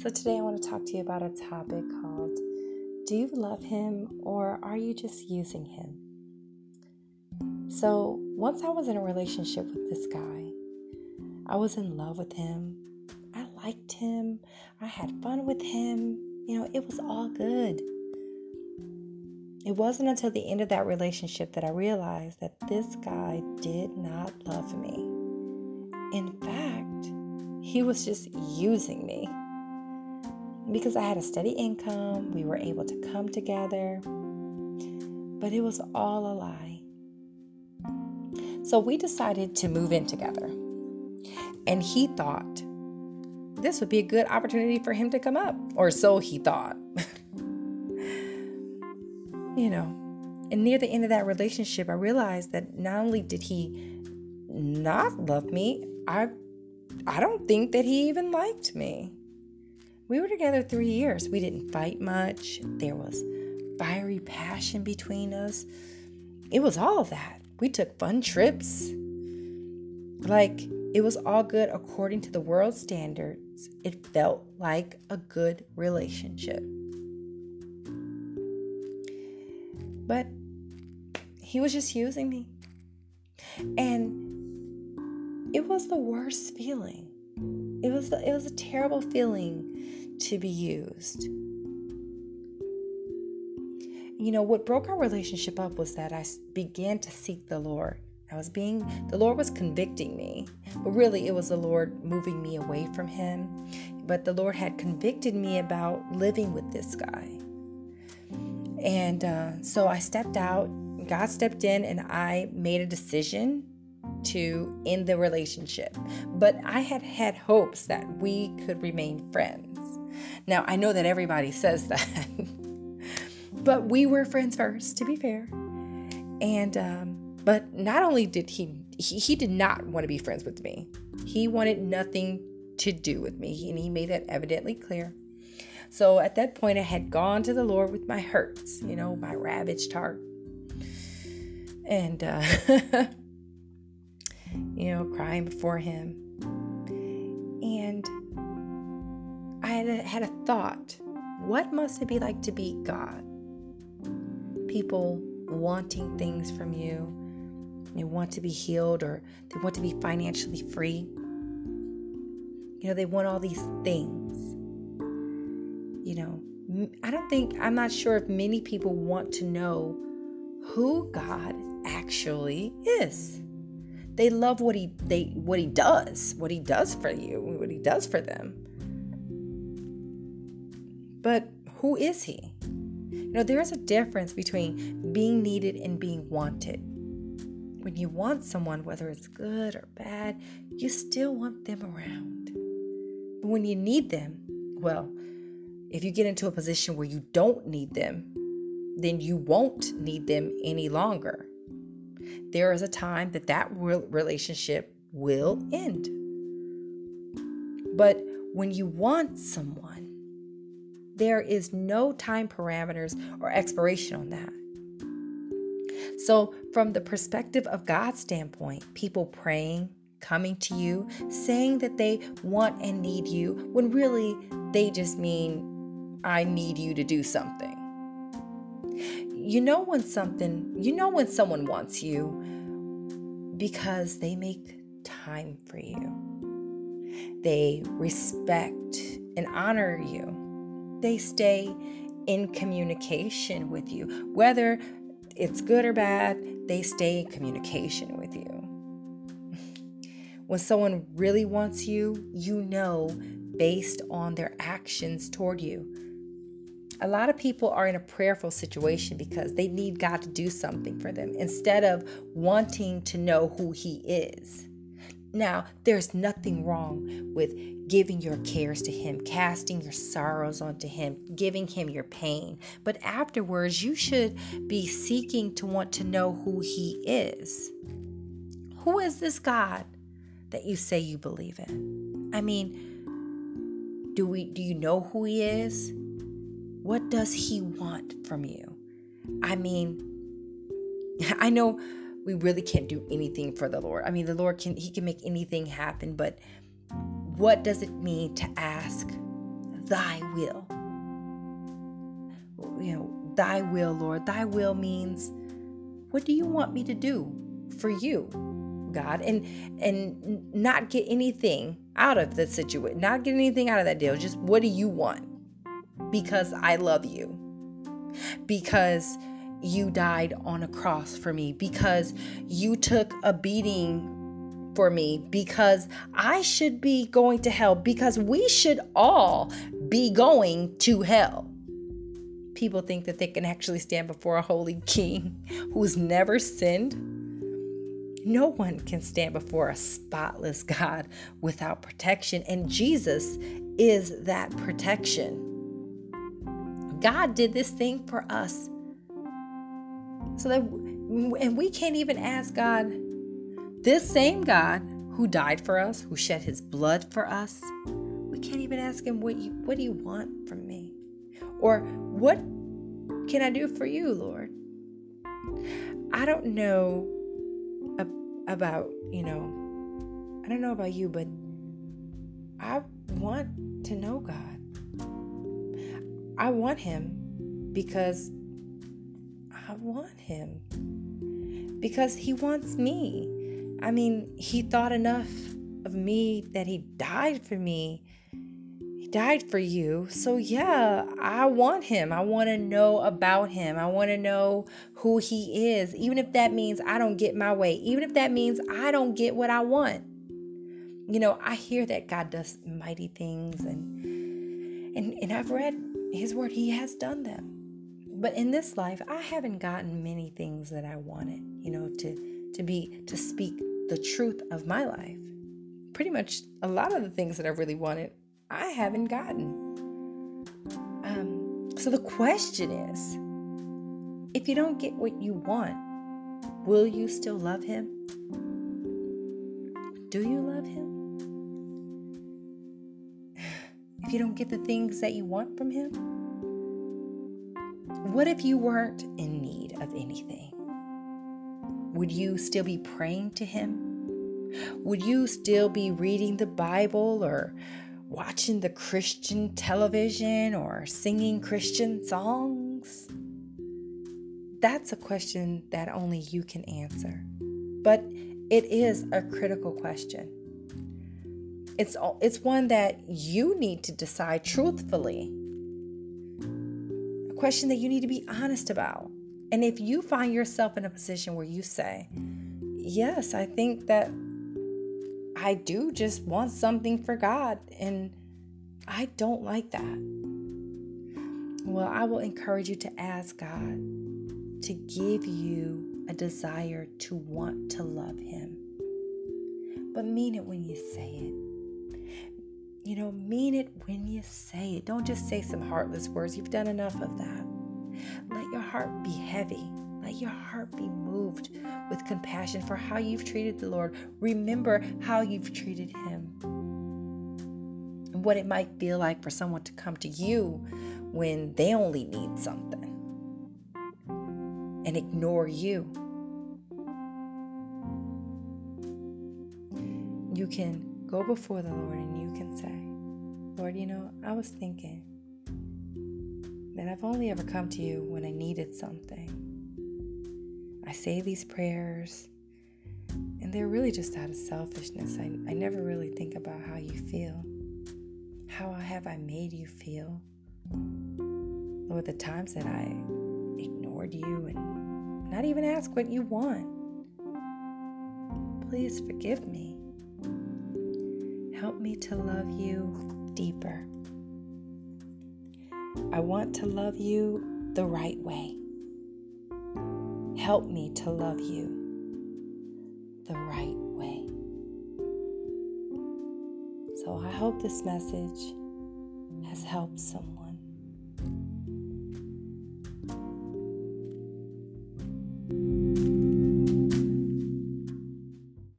So, today I want to talk to you about a topic called Do you love him or are you just using him? So, once I was in a relationship with this guy, I was in love with him. I liked him. I had fun with him. You know, it was all good. It wasn't until the end of that relationship that I realized that this guy did not love me. In fact, he was just using me because I had a steady income, we were able to come together, but it was all a lie. So we decided to move in together. And he thought this would be a good opportunity for him to come up, or so he thought. you know, and near the end of that relationship, I realized that not only did he not love me, I I don't think that he even liked me. We were together three years. We didn't fight much. There was fiery passion between us. It was all of that. We took fun trips. Like, it was all good according to the world standards. It felt like a good relationship. But he was just using me. And it was the worst feeling. It was it was a terrible feeling to be used. You know, what broke our relationship up was that I began to seek the Lord. I was being, the Lord was convicting me, but really it was the Lord moving me away from Him. But the Lord had convicted me about living with this guy. And uh, so I stepped out, God stepped in, and I made a decision to end the relationship. But I had had hopes that we could remain friends. Now, I know that everybody says that, but we were friends first, to be fair. And, um, but not only did he, he, he did not want to be friends with me, he wanted nothing to do with me, and he made that evidently clear. So at that point, I had gone to the Lord with my hurts, you know, my ravaged heart. And, uh, you know, crying before Him. And I had a, had a thought what must it be like to be God? People wanting things from you. They want to be healed or they want to be financially free. You know, they want all these things. You know, I don't think, I'm not sure if many people want to know who God actually is. They love what he they what he does, what he does for you, what he does for them. But who is he? You know, there is a difference between being needed and being wanted. When you want someone, whether it's good or bad, you still want them around. But when you need them, well, if you get into a position where you don't need them, then you won't need them any longer. There is a time that that relationship will end. But when you want someone, there is no time parameters or expiration on that. So, from the perspective of God's standpoint, people praying, coming to you, saying that they want and need you, when really they just mean, I need you to do something. You know when something, you know when someone wants you because they make time for you. They respect and honor you they stay in communication with you. Whether it's good or bad, they stay in communication with you. When someone really wants you, you know based on their actions toward you. A lot of people are in a prayerful situation because they need God to do something for them instead of wanting to know who He is. Now, there's nothing wrong with giving your cares to Him, casting your sorrows onto Him, giving Him your pain. But afterwards, you should be seeking to want to know who He is. Who is this God that you say you believe in? I mean, do we do you know who He is? What does He want from you? I mean, I know we really can't do anything for the Lord. I mean, the Lord can, He can make anything happen, but what does it mean to ask thy will. You know, thy will, Lord. Thy will means what do you want me to do for you, God? And and not get anything out of the situation, not get anything out of that deal. Just what do you want? Because I love you. Because you died on a cross for me, because you took a beating for me, because I should be going to hell, because we should all be going to hell. People think that they can actually stand before a holy king who's never sinned. No one can stand before a spotless God without protection, and Jesus is that protection. God did this thing for us so that, and we can't even ask God, this same God who died for us, who shed his blood for us, we can't even ask him, what, you, what do you want from me? Or what can I do for you, Lord? I don't know about, you know, I don't know about you, but I want to know God. I want Him because I want him because he wants me. I mean, he thought enough of me that he died for me. He died for you. So, yeah, I want him. I want to know about him. I want to know who he is, even if that means I don't get my way, even if that means I don't get what I want. You know, I hear that God does mighty things and and and I've read his word. He has done them but in this life, I haven't gotten many things that I wanted, you know, to to be to speak the truth of my life. Pretty much a lot of the things that I really wanted, I haven't gotten. Um, so the question is, if you don't get what you want, will you still love him? Do you love him? You don't get the things that you want from him, what if you weren't in need of anything? Would you still be praying to Him? Would you still be reading the Bible or watching the Christian television or singing Christian songs? That's a question that only you can answer. But it is a critical question. It's, it's one that you need to decide truthfully A question that you need to be honest about. And if you find yourself in a position where you say, Yes, I think that I do just want something for God, and I don't like that. Well, I will encourage you to ask God to give you a desire to want to love Him. But mean it when you say it. You know, mean it when you say it. Don't just say some heartless words. You've done enough of that. Let your heart be heavy. Let your heart be moved with compassion for how you've treated the Lord. Remember how you've treated Him. And what it might feel like for someone to come to you when they only need something and ignore you. You can go before the Lord and you can say, Lord, you know, I was thinking that I've only ever come to you when I needed something. I say these prayers, and they're really just out of selfishness. I, I never really think about how you feel. How have I made you feel? Or the times that I ignored you and not even ask what you want. Please forgive me. Help me to love you deeper. I want to love you the right way. Help me to love you the right way. So I hope this message has helped someone.